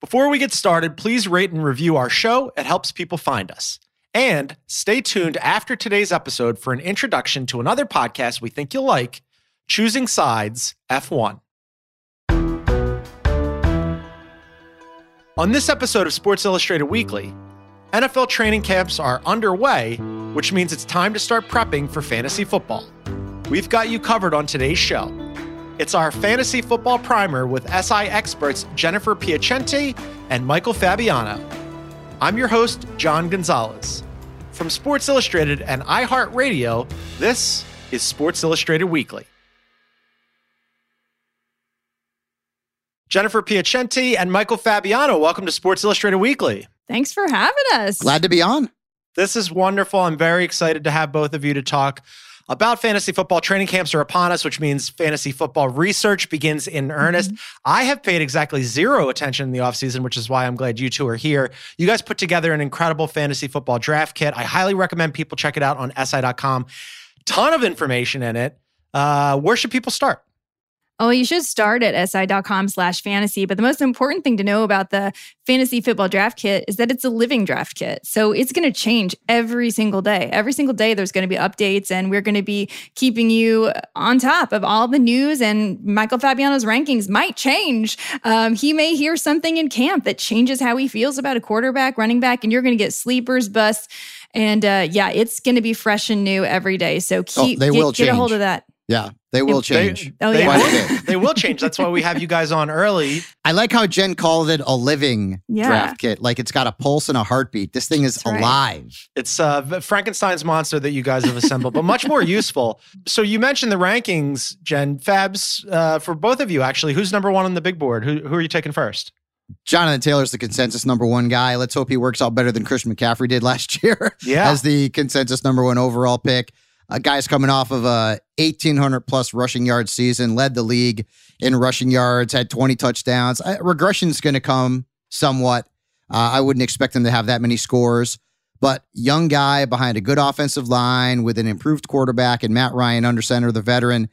Before we get started, please rate and review our show. It helps people find us. And stay tuned after today's episode for an introduction to another podcast we think you'll like Choosing Sides F1. On this episode of Sports Illustrated Weekly, NFL training camps are underway, which means it's time to start prepping for fantasy football. We've got you covered on today's show. It's our fantasy football primer with SI experts Jennifer Piacenti and Michael Fabiano. I'm your host, John Gonzalez. From Sports Illustrated and iHeartRadio, this is Sports Illustrated Weekly. Jennifer Piacenti and Michael Fabiano, welcome to Sports Illustrated Weekly. Thanks for having us. Glad to be on. This is wonderful. I'm very excited to have both of you to talk about fantasy football. Training camps are upon us, which means fantasy football research begins in earnest. Mm-hmm. I have paid exactly zero attention in the offseason, which is why I'm glad you two are here. You guys put together an incredible fantasy football draft kit. I highly recommend people check it out on SI.com. Ton of information in it. Uh, where should people start? Oh, you should start at si.com slash fantasy. But the most important thing to know about the fantasy football draft kit is that it's a living draft kit. So it's going to change every single day. Every single day, there's going to be updates, and we're going to be keeping you on top of all the news. And Michael Fabiano's rankings might change. Um, he may hear something in camp that changes how he feels about a quarterback, running back, and you're going to get sleepers, busts. And uh, yeah, it's going to be fresh and new every day. So keep oh, they get, will get a hold of that. Yeah, they will change. They, oh, yeah. They will, they will change. That's why we have you guys on early. I like how Jen called it a living yeah. draft kit. Like it's got a pulse and a heartbeat. This thing is That's alive. Right. It's uh, Frankenstein's monster that you guys have assembled, but much more useful. So you mentioned the rankings, Jen. Fabs, uh, for both of you, actually, who's number one on the big board? Who, who are you taking first? Jonathan Taylor's the consensus number one guy. Let's hope he works out better than Christian McCaffrey did last year yeah. as the consensus number one overall pick. A guy's coming off of a 1,800 plus rushing yard season, led the league in rushing yards, had 20 touchdowns. Uh, regression's going to come somewhat. Uh, I wouldn't expect him to have that many scores, but young guy behind a good offensive line with an improved quarterback and Matt Ryan under center, the veteran.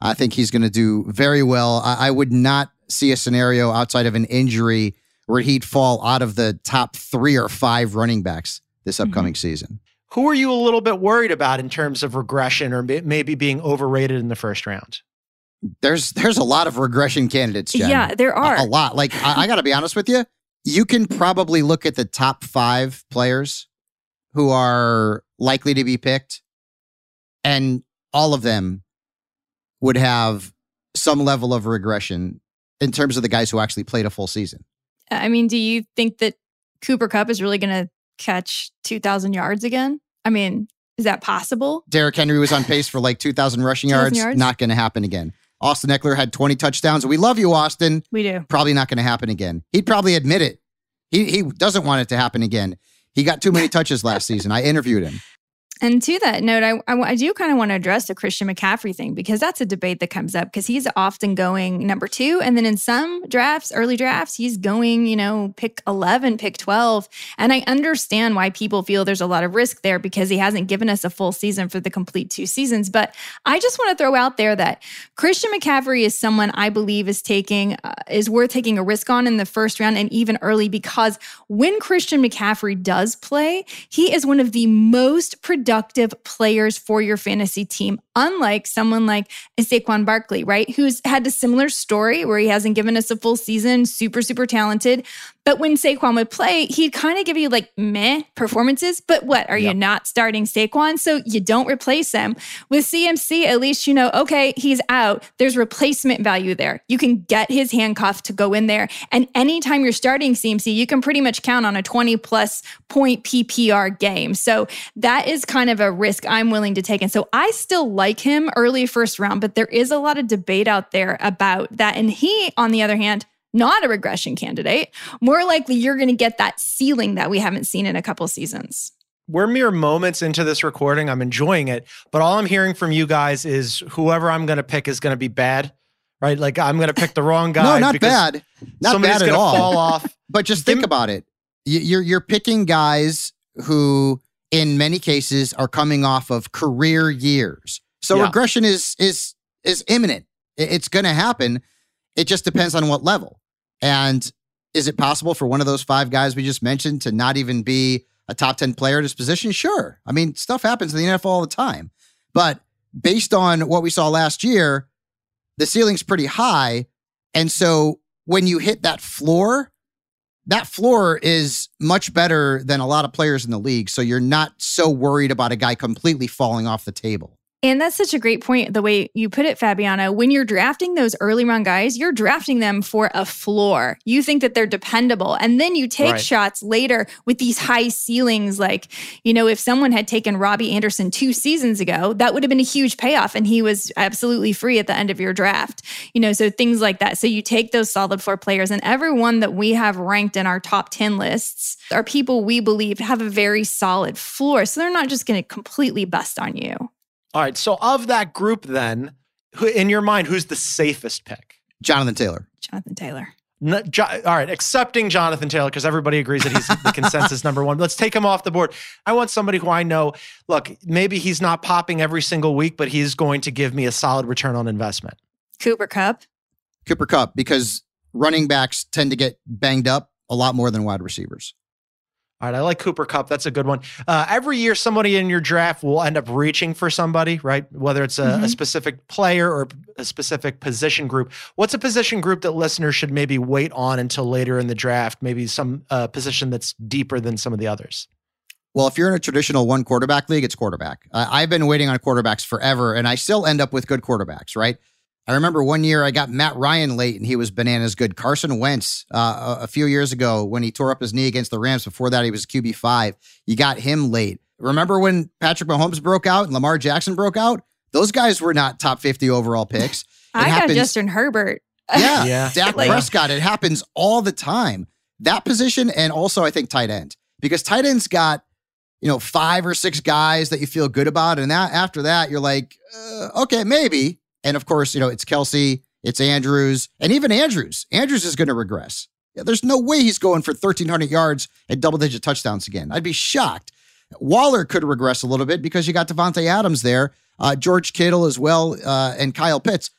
I think he's going to do very well. I, I would not see a scenario outside of an injury where he'd fall out of the top three or five running backs this upcoming mm-hmm. season. Who are you a little bit worried about in terms of regression or maybe being overrated in the first round? There's there's a lot of regression candidates. Jen. Yeah, there are a, a lot. Like I, I got to be honest with you. you can probably look at the top five players who are likely to be picked, and all of them would have some level of regression in terms of the guys who actually played a full season. I mean, do you think that Cooper Kupp is really going to catch 2,000 yards again? I mean, is that possible? Derrick Henry was on pace for like 2,000 rushing yards. yards. Not going to happen again. Austin Ekeler had 20 touchdowns. We love you, Austin. We do. Probably not going to happen again. He'd probably admit it. He, he doesn't want it to happen again. He got too many touches last season. I interviewed him. And to that note, I, I, I do kind of want to address the Christian McCaffrey thing because that's a debate that comes up because he's often going number two. And then in some drafts, early drafts, he's going, you know, pick 11, pick 12. And I understand why people feel there's a lot of risk there because he hasn't given us a full season for the complete two seasons. But I just want to throw out there that Christian McCaffrey is someone I believe is taking, uh, is worth taking a risk on in the first round and even early because when Christian McCaffrey does play, he is one of the most productive productive players for your fantasy team, unlike someone like Saquon Barkley, right? Who's had a similar story where he hasn't given us a full season, super, super talented, but when Saquon would play, he'd kind of give you like meh performances. But what are yep. you not starting Saquon? So you don't replace him. With CMC, at least you know, okay, he's out. There's replacement value there. You can get his handcuff to go in there. And anytime you're starting CMC, you can pretty much count on a 20 plus point PPR game. So that is kind of a risk I'm willing to take. And so I still like him early first round, but there is a lot of debate out there about that. And he, on the other hand, not a regression candidate. More likely, you're going to get that ceiling that we haven't seen in a couple seasons. We're mere moments into this recording. I'm enjoying it, but all I'm hearing from you guys is whoever I'm going to pick is going to be bad, right? Like I'm going to pick the wrong guy. no, not bad, not bad at all. Fall off. but just think about it. You're you're picking guys who, in many cases, are coming off of career years. So yeah. regression is is is imminent. It's going to happen. It just depends on what level. And is it possible for one of those five guys we just mentioned to not even be a top 10 player at his position? Sure. I mean, stuff happens in the NFL all the time. But based on what we saw last year, the ceiling's pretty high. And so when you hit that floor, that floor is much better than a lot of players in the league. So you're not so worried about a guy completely falling off the table. And that's such a great point, the way you put it, Fabiano. When you're drafting those early round guys, you're drafting them for a floor. You think that they're dependable. And then you take right. shots later with these high ceilings. Like, you know, if someone had taken Robby Anderson two seasons ago, that would have been a huge payoff. And he was absolutely free at the end of your draft. You know, so things like that. So you take those solid floor players, and everyone that we have ranked in our top 10 lists are people we believe have a very solid floor. So they're not just going to completely bust on you. All right. So of that group, then, who, in your mind, who's the safest pick? Jonathan Taylor. Jonathan Taylor. No, jo- all right, accepting Jonathan Taylor because everybody agrees that he's the consensus number one. Let's take him off the board. I want somebody who I know. Look, maybe he's not popping every single week, but he's going to give me a solid return on investment. Cooper Kupp. Cooper Kupp, because running backs tend to get banged up a lot more than wide receivers. All right, I like Cooper Kupp. That's a good one. Uh, every year, somebody in your draft will end up reaching for somebody, right? Whether it's a, mm-hmm. a, specific player or a specific position group. What's a position group that listeners should maybe wait on until later in the draft? Maybe some uh, position that's deeper than some of the others. Well, if you're in a traditional one quarterback league, it's quarterback. Uh, I've been waiting on quarterbacks forever, and I still end up with good quarterbacks, right? I remember one year I got Matt Ryan late and he was bananas good. Carson Wentz uh, a, a, few years ago when he tore up his knee against the Rams. Before that, he was QB five. You got him late. Remember when Patrick Mahomes broke out and Lamar Jackson broke out? Those guys were not top 50 overall picks. It I happens, got Justin Herbert. Yeah. yeah. Dak like, Prescott. It happens all the time. That position and also I think tight end because tight ends got you know five or six guys that you feel good about and that after that you're like uh, okay maybe and of course, you know, it's Kelce, it's Andrews, and even Andrews. Andrews is going to regress. There's no way he's going for 1,300 yards and double digit touchdowns again. I'd be shocked. Waller could regress a little bit because you got Davante Adams there, uh, George Kittle as well, uh, and Kyle Pitts.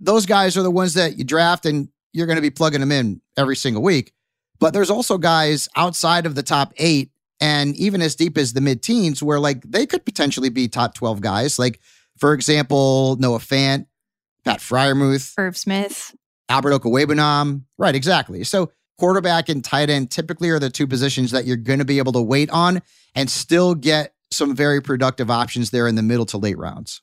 Those guys are the ones that you draft and you're going to be plugging them in every single week. But there's also guys outside of the top eight and even as deep as the mid teens where like they could potentially be top 12 guys. Like, for example, Noah Fant, Pat Freiermuth, Irv Smith, Albert Okwuegbunam. Right, exactly. So quarterback and tight end typically are the two positions that you're going to be able to wait on and still get some very productive options there in the middle to late rounds.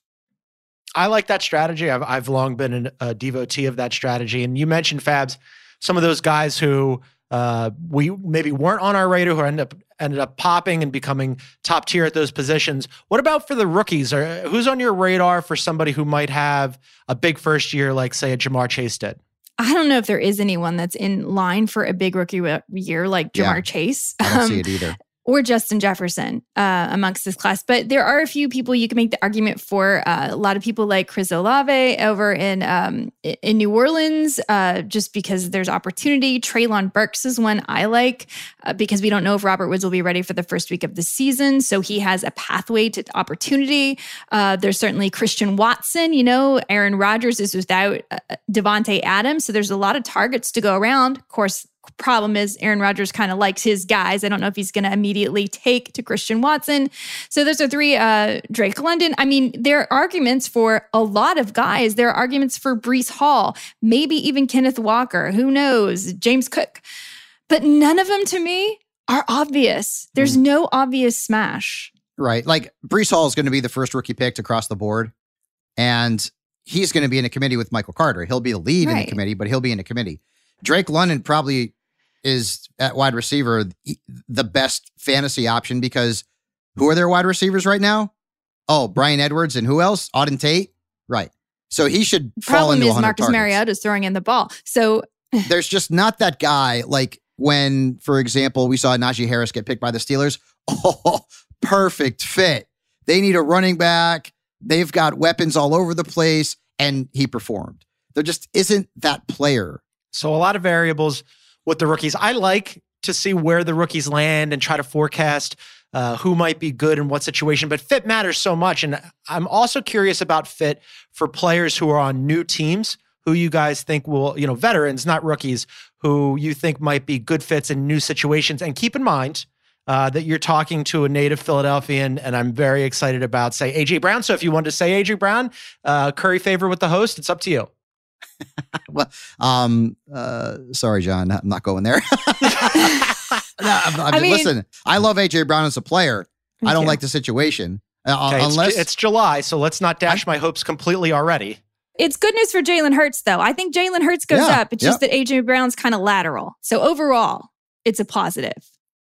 I like that strategy. I've I've long been an, a devotee of that strategy. And you mentioned Fabs, some of those guys who uh, we maybe weren't on our radar who ended up ended up popping and becoming top tier at those positions. What about for the rookies? Or who's on your radar for somebody who might have a big first year, like say a Ja'Marr Chase did? I don't know if there is anyone that's in line for a big rookie year like Ja'Marr yeah, Chase. I don't um, see it either or Justin Jefferson uh, amongst this class. But there are a few people you can make the argument for. Uh, a lot of people like Chris Olave over in um, in New Orleans, uh, just because there's opportunity. Treylon Burks is one I like uh, because we don't know if Robert Woods will be ready for the first week of the season, so he has a pathway to opportunity. Uh, there's certainly Christian Watson. You know, Aaron Rodgers is without uh, Davante Adams, so there's a lot of targets to go around. Of course, problem is Aaron Rodgers kind of likes his guys. I don't know if he's going to immediately take to Christian Watson. So those are three. Uh, Drake London. I mean, there are arguments for a lot of guys. There are arguments for Breece Hall, maybe even Kenneth Walker. Who knows? James Cook. But none of them to me are obvious. There's mm. no obvious smash. Right. Like Breece Hall is going to be the first rookie picked across the board. And he's going to be in a committee with Michael Carter. He'll be the lead right. in the committee, but he'll be in a committee. Drake London probably is at wide receiver the best fantasy option because who are their wide receivers right now? Oh, Bryan Edwards and who else? Auden Tate. Right. So he should fall Problem into is Marcus targets. Mariota is throwing in the ball. So there's just not that guy like when, for example, we saw Najee Harris get picked by the Steelers. Oh, perfect fit. They need a running back. They've got weapons all over the place, and he performed. There just isn't that player. So a lot of variables with the rookies. I like to see where the rookies land and try to forecast uh, who might be good in what situation. But fit matters so much. And I'm also curious about fit for players who are on new teams. Who you guys think will, you know, veterans, not rookies, who you think might be good fits in new situations. And keep in mind, uh, that you're talking to a native Philadelphian, and I'm very excited about, say, AJ Brown. So if you want to say AJ Brown, uh, curry favor with the host, it's up to you. well, um, uh, sorry, John, I'm not going there. no, I'm, I'm, I mean, listen, I love AJ Brown as a player. I don't like the situation. Uh, okay, unless it's, it's, July, so let's not dash I, my hopes completely already. It's good news for Jalen Hurts, though. I think Jalen Hurts goes yeah, up. It's just that AJ Brown's kind of lateral. So overall, it's a positive.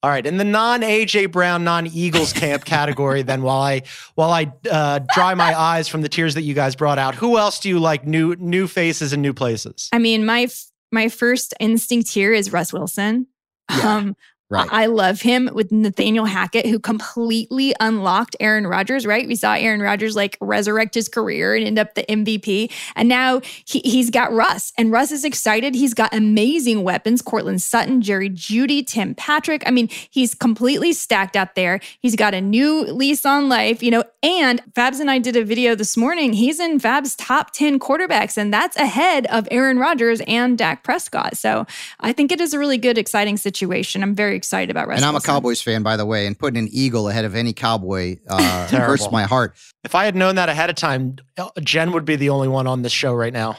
All right, in the non AJ Brown, non Eagles camp category, then while I while I uh, dry my eyes from the tears that you guys brought out, who else do you like new new faces and new places? I mean, my my first instinct here is Russ Wilson. Yeah. Um, Right. I love him with Nathaniel Hackett, who completely unlocked Aaron Rodgers, right? We saw Aaron Rodgers like resurrect his career and end up the MVP. And now he, he's got Russ, and Russ is excited. He's got amazing weapons Courtland Sutton, Jerry Jeudy, Tim Patrick. I mean, he's completely stacked out there. He's got a new lease on life, you know. And Fabs and I did a video this morning. He's in Fab's top 10 quarterbacks, and that's ahead of Aaron Rodgers and Dak Prescott. So I think it is a really good, exciting situation. I'm very excited about Russ. And I'm a Cowboys fan, by the way, and putting an Eagle ahead of any Cowboy uh, hurts my heart. If I had known that ahead of time, Jen would be the only one on this show right now.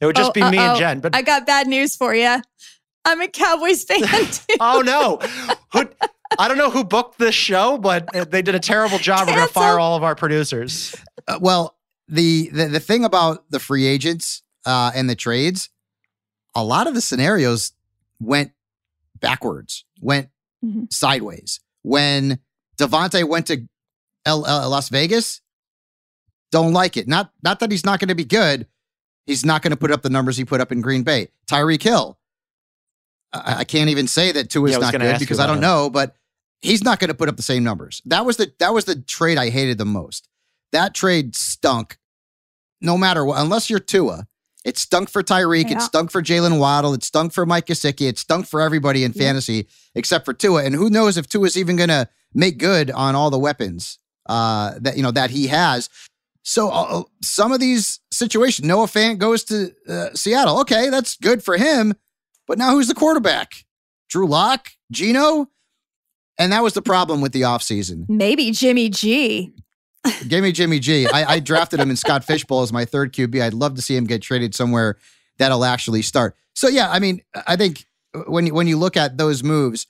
It would just oh, be uh-oh. me and Jen. But I got bad news for you. I'm a Cowboys fan too. oh no. Who, I don't know who booked this show, but they did a terrible job. Cancel. We're going to fire all of our producers. Uh, well, the, the the thing about the free agents uh, and the trades, a lot of the scenarios went backwards, went mm-hmm. sideways. When Davante went to L- L- Las Vegas, don't like it. Not not that he's not going to be good. He's not going to put up the numbers he put up in Green Bay. Tyreek Hill. I, I can't even say that Tua is yeah, not good because I don't him. know, but he's not going to put up the same numbers. That was the that was the trade I hated the most. That trade stunk. No matter what, unless you're Tua, it stunk for Tyreek. Yeah. It stunk for Jaylen Waddle. It stunk for Mike Gesicki. It stunk for everybody in yeah. fantasy except for Tua. And who knows if Tua is even going to make good on all the weapons uh, that you know that he has. So uh, uh some of these situations, Noah Fant goes to uh, Seattle. Okay, that's good for him. But now who's the quarterback? Drew Lock, Geno, and that was the problem with the offseason. Maybe Jimmy G. Give me Jimmy G. I, I drafted him in Scott Fish Bowl as my third QB. I'd love to see him get traded somewhere that'll actually start. So yeah, I mean, I think when you, when you look at those moves,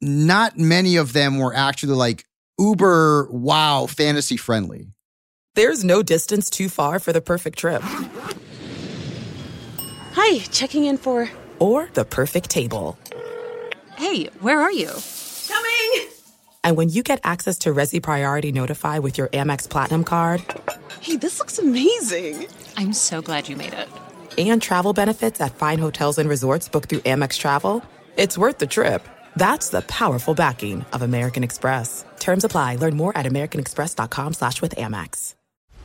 not many of them were actually like uber wow fantasy friendly. There's no distance too far for the perfect trip. Hi, checking in for. Or the perfect table. Hey, where are you? Coming! And when you get access to Resy Priority Notify with your Amex Platinum card. Hey, this looks amazing! I'm so glad you made it. And travel benefits at fine hotels and resorts booked through Amex Travel. It's worth the trip. That's the powerful backing of American Express. Terms apply. Learn more at americanexpress.com slash with Amex.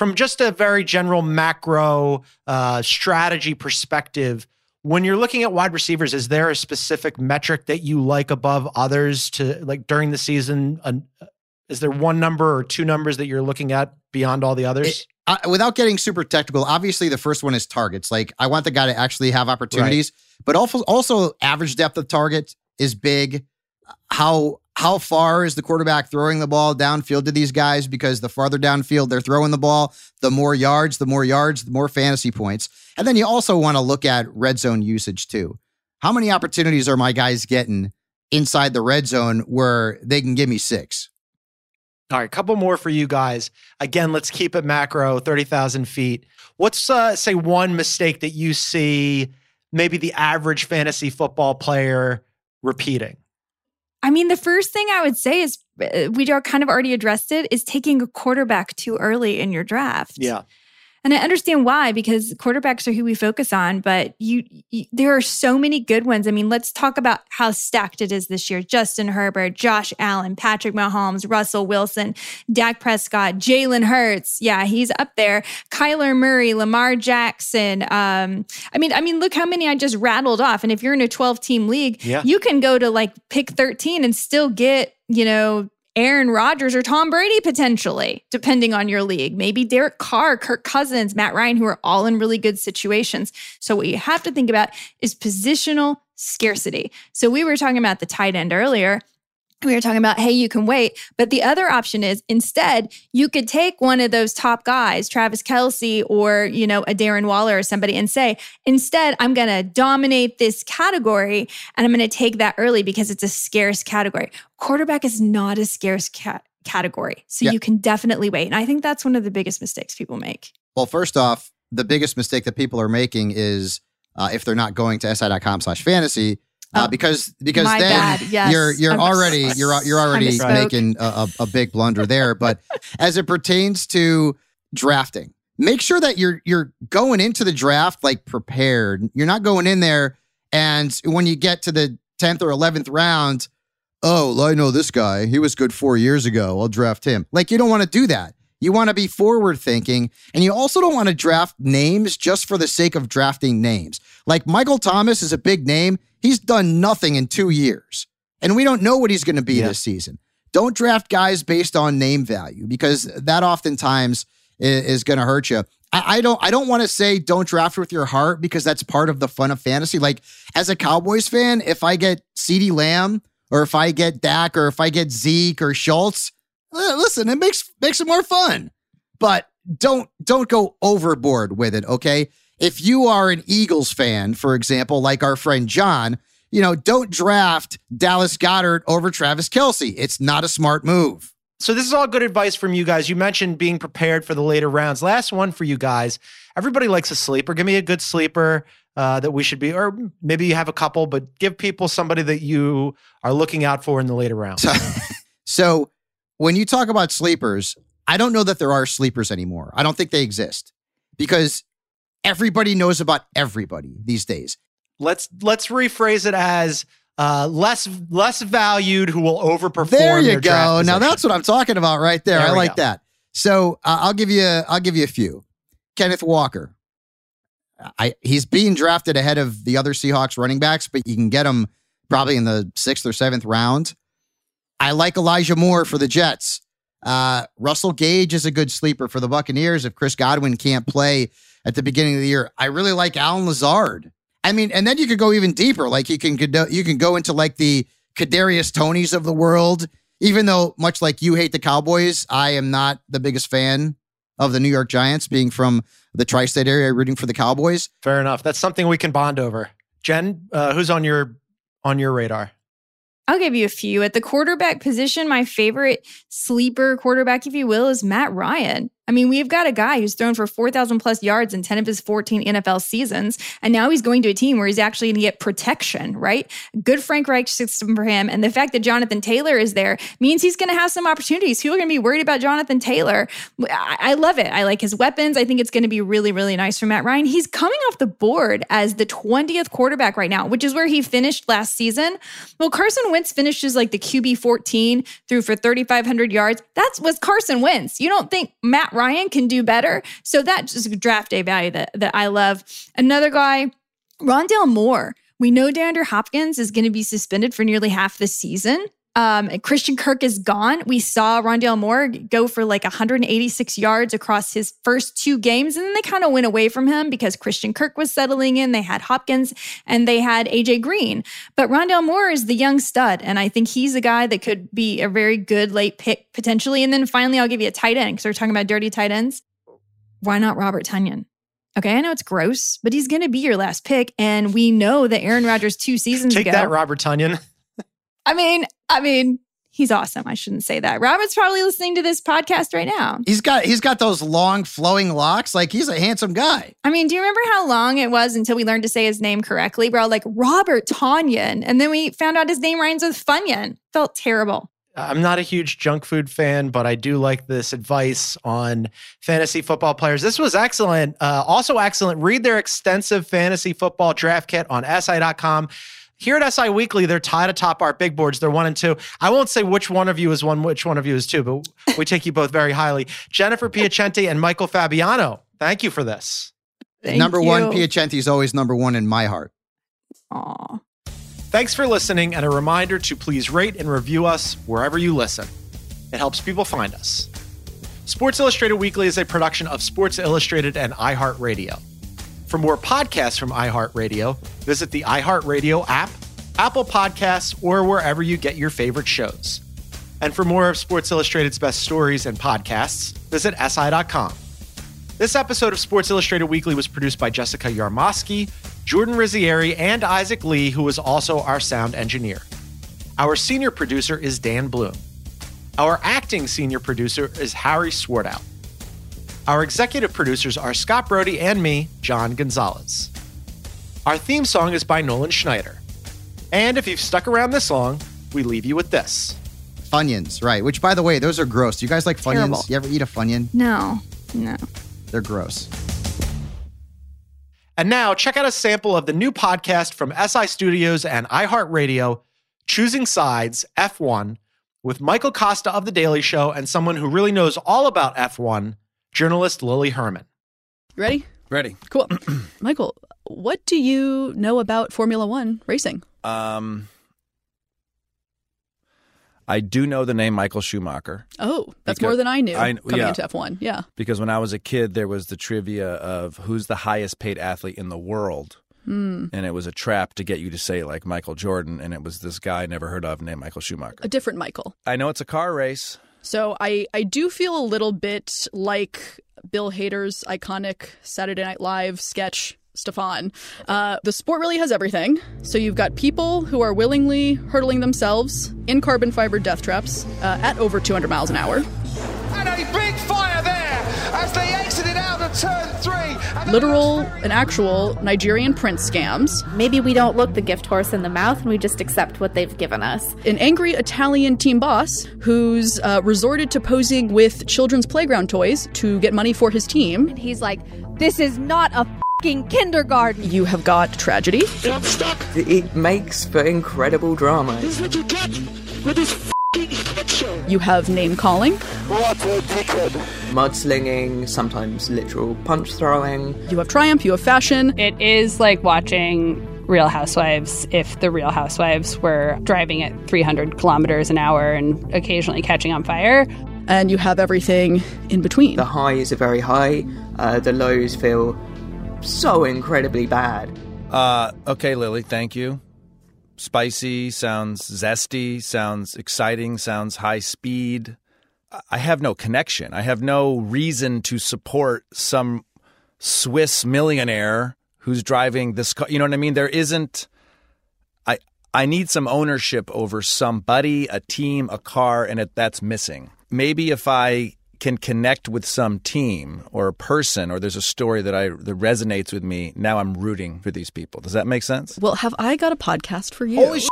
from just a very general macro uh, strategy perspective, when you're looking at wide receivers, is there a specific metric that you like above others to like during the season? Uh, is there one number or two numbers that you're looking at beyond all the others? It, uh, without getting super technical, obviously the first one is targets. Like I want the guy to actually have opportunities, right. but also also average depth of target is big. How how far is the quarterback throwing the ball downfield to these guys? Because the farther downfield they're throwing the ball, the more yards, the more yards, the more fantasy points. And then you also want to look at red zone usage too. How many opportunities are my guys getting inside the red zone where they can give me six? All right, a couple more for you guys. Again, let's keep it macro, 30,000 feet. What's, uh, say, one mistake that you see maybe the average fantasy football player repeating? I mean, the first thing I would say is uh, we kind of already addressed it is taking a quarterback too early in your draft. Yeah. And I understand why because quarterbacks are who we focus on, but you, you, there are so many good ones. I mean, let's talk about how stacked it is this year. Justin Herbert, Josh Allen, Patrick Mahomes, Russell Wilson, Dak Prescott, Jalen Hurts. Yeah, he's up there. Kyler Murray, Lamar Jackson. Um, I mean, I mean, look how many I just rattled off. And if you're in a 12 team league, yeah. you can go to like pick 13 and still get, you know, Aaron Rodgers or Tom Brady potentially, depending on your league. Maybe Derek Carr, Kirk Cousins, Matt Ryan, who are all in really good situations. So, what you have to think about is positional scarcity. So, we were talking about the tight end earlier we were talking about, hey, you can wait. But the other option is instead, you could take one of those top guys, Travis Kelce or, you know, a Darren Waller or somebody and say, instead, I'm going to dominate this category and I'm going to take that early because it's a scarce category. Quarterback is not a scarce cat category. So yeah. you can definitely wait. And I think that's one of the biggest mistakes people make. Well, first off, the biggest mistake that people are making is uh, if they're not going to si.com slash fantasy, uh, oh, because because then yes. you're you're I'm already you're you're already making a, a, big blunder there. But as it pertains to drafting, make sure that you're you're going into the draft like prepared. You're not going in there and when you get to the 10th or 11th round, oh, I know this guy. He was good 4 years ago. I'll draft him. Like you don't want to do that. You want to be forward thinking and you also don't want to draft names just for the sake of drafting names. Like Michael Thomas is a big name. He's done nothing in 2 years. And we don't know what he's going to be yeah. this season. Don't draft guys based on name value because that oftentimes is, is going to hurt you. I, I, don't I don't want to say don't draft with your heart because that's part of the fun of fantasy. Like as a Cowboys fan, if I get CeeDee Lamb or if I get Dak or if I get Zeke or Schultz, uh, listen, it makes makes it more fun. But don't don't go overboard with it, okay? If you are an Eagles fan, for example, like our friend John, you know, don't draft Dallas Goedert over Travis Kelce. It's not a smart move. So this is all good advice from you guys. You mentioned being prepared for the later rounds. Last one for you guys. Everybody likes a sleeper. Give me a good sleeper uh, that we should be, or maybe you have a couple, but give people somebody that you are looking out for in the later rounds. So, so when you talk about sleepers, I don't know that there are sleepers anymore. I don't think they exist because everybody knows about everybody these days. Let's let's rephrase it as uh, less less valued who will overperform. There you go. Now that's what I'm talking about right there. there I like go. that. So uh, I'll give you I'll give you a few. Kenneth Walker. I he's being drafted ahead of the other Seahawks running backs, but you can get him probably in the sixth or seventh round. I like Elijah Moore for the Jets. Uh, Russell Gage is a good sleeper for the Buccaneers if Chris Godwin can't play at the beginning of the year. I really like Allen Lazard. I mean, and then you could go even deeper. Like you can you can go into like the Kadarius Tonys of the world. Even though, much like you hate the Cowboys, I am not the biggest fan of the New York Giants, being from the tri-state area, rooting for the Cowboys. Fair enough. That's something we can bond over. Jen, uh, who's on your on your radar? I'll give you a few. At the quarterback position, my favorite sleeper quarterback, if you will, is Matt Ryan. I mean, we've got a guy who's thrown for 4,000 plus yards in 10 of his 14 NFL seasons. And now he's going to a team where he's actually going to get protection, right? Good Frank Reich system for him. And the fact that Jonathan Taylor is there means he's going to have some opportunities. People are going to be worried about Jonathan Taylor. I, I love it. I like his weapons. I think it's going to be really, really nice for Matt Ryan. He's coming off the board as the 20th quarterback right now, which is where he finished last season. Well, Carson Wentz finishes like the QB 14, threw for 3,500 yards. That's was Carson Wentz. You don't think Matt Ryan can do better. So that's just draft day value that, that I love. Another guy, Rondale Moore. We know DeAndre Hopkins is going to be suspended for nearly half the season. Um, Christian Kirk is gone. We saw Rondale Moore go for like 186 yards across his first two games, and then they kind of went away from him because Christian Kirk was settling in. They had Hopkins and they had AJ Green. But Rondale Moore is the young stud, and I think he's a guy that could be a very good late pick potentially. And then finally, I'll give you a tight end because we're talking about dirty tight ends. Why not Robert Tonyan? Okay, I know it's gross, but he's going to be your last pick, and we know that Aaron Rodgers two seasons Take ago. Take that, Robert Tonyan. I mean, I mean, he's awesome. I shouldn't say that. Robert's probably listening to this podcast right now. He's got he's got those long flowing locks. Like he's a handsome guy. I mean, do you remember how long it was until we learned to say his name correctly? We're all like Robert Tonyan, and then we found out his name rhymes with Funyun. Felt terrible. I'm not a huge junk food fan, but I do like this advice on fantasy football players. This was excellent. Uh, also excellent. Read their extensive fantasy football draft kit on SI.com. Here at SI Weekly, they're tied atop our big boards. They're one and two. I won't say which one of you is one, which one of you is two, but we take you both very highly. Jennifer Piacenti and Michael Fabiano, thank you for this. Thank number you. one, Piacenti is always number one in my heart. Aw. Thanks for listening, and a reminder to please rate and review us wherever you listen. It helps people find us. Sports Illustrated Weekly is a production of Sports Illustrated and iHeartRadio. For more podcasts from iHeartRadio, visit the iHeartRadio app, Apple Podcasts, or wherever you get your favorite shows. And for more of Sports Illustrated's best stories and podcasts, visit SI.com. This episode of Sports Illustrated Weekly was produced by Jessica Yarmosky, Jordan Rizzieri, and Isaac Lee, who is also our sound engineer. Our senior producer is Dan Bloom. Our acting senior producer is Harry Swartout. Our executive producers are Scott Brody and me, John Gonzalez. Our theme song is by Nolan Schneider. And if you've stuck around this long, we leave you with this. Funyuns, right. Which, by the way, those are gross. Do you guys like Funyuns? Terrible. You ever eat a Funyun? No, no. They're gross. And now, check out a sample of the new podcast from SI Studios and iHeartRadio, Choosing Sides F1, with Michael Kosta of The Daily Show and someone who really knows all about F1, journalist Lily Herman. You ready? Ready. Cool. Michael, what do you know about Formula One racing? Um, I do know the name Michael Schumacher. Oh, that's Because more than I knew I- coming yeah. into F1. Yeah. Because when I was a kid, there was the trivia of who's the highest paid athlete in the world. Hmm. And it was a trap to get you to say like Michael Jordan, and it was this guy I never heard of named Michael Schumacher. A different Michael. I know it's a car race. So I, I do feel a little bit like Bill Hader's iconic Saturday Night Live sketch, Stefon. Uh, the sport really has everything. So you've got people who are willingly hurtling themselves in carbon fiber death traps uh, at over 200 miles an hour. And a big fire there as they exited out of turn three. Literal and actual Nigerian prince scams. Maybe we don't look the gift horse in the mouth and we just accept what they've given us. An angry Italian team boss who's uh, resorted to posing with children's playground toys to get money for his team. And he's like, this is not a fing kindergarten. You have got tragedy. I'm stuck. It makes for incredible drama. This is what you get with this f***ing hit show. You have name calling. What a dickhead. Mudslinging, sometimes literal punch throwing. You have triumph. You have fashion. It is like watching Real Housewives if the Real Housewives were driving at 300 kilometers an hour and occasionally catching on fire. And you have everything in between. The highs are very high, uh, the lows feel so incredibly bad. Uh, okay, Lily, thank you. Spicy sounds zesty, sounds exciting, sounds high speed. I- have no connection. I have no reason to support some Swiss millionaire who's driving this car. You know what I mean? There isn't. I I need some ownership over somebody, a team, a car, and it, that's missing. Maybe if I can connect with some team or a person, or there's a story that I that resonates with me. Now I'm rooting for these people. Does that make sense? Well, have I got a podcast for you? Holy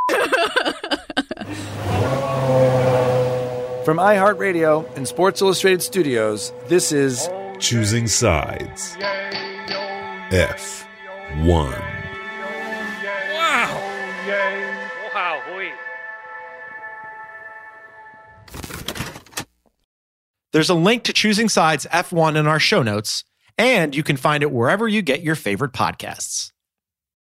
From iHeartRadio and Sports Illustrated Studios, this is Choosing Sides. F1. Wow. Wow. There's a link to Choosing Sides F1 in our show notes, and you can find it wherever you get your favorite podcasts.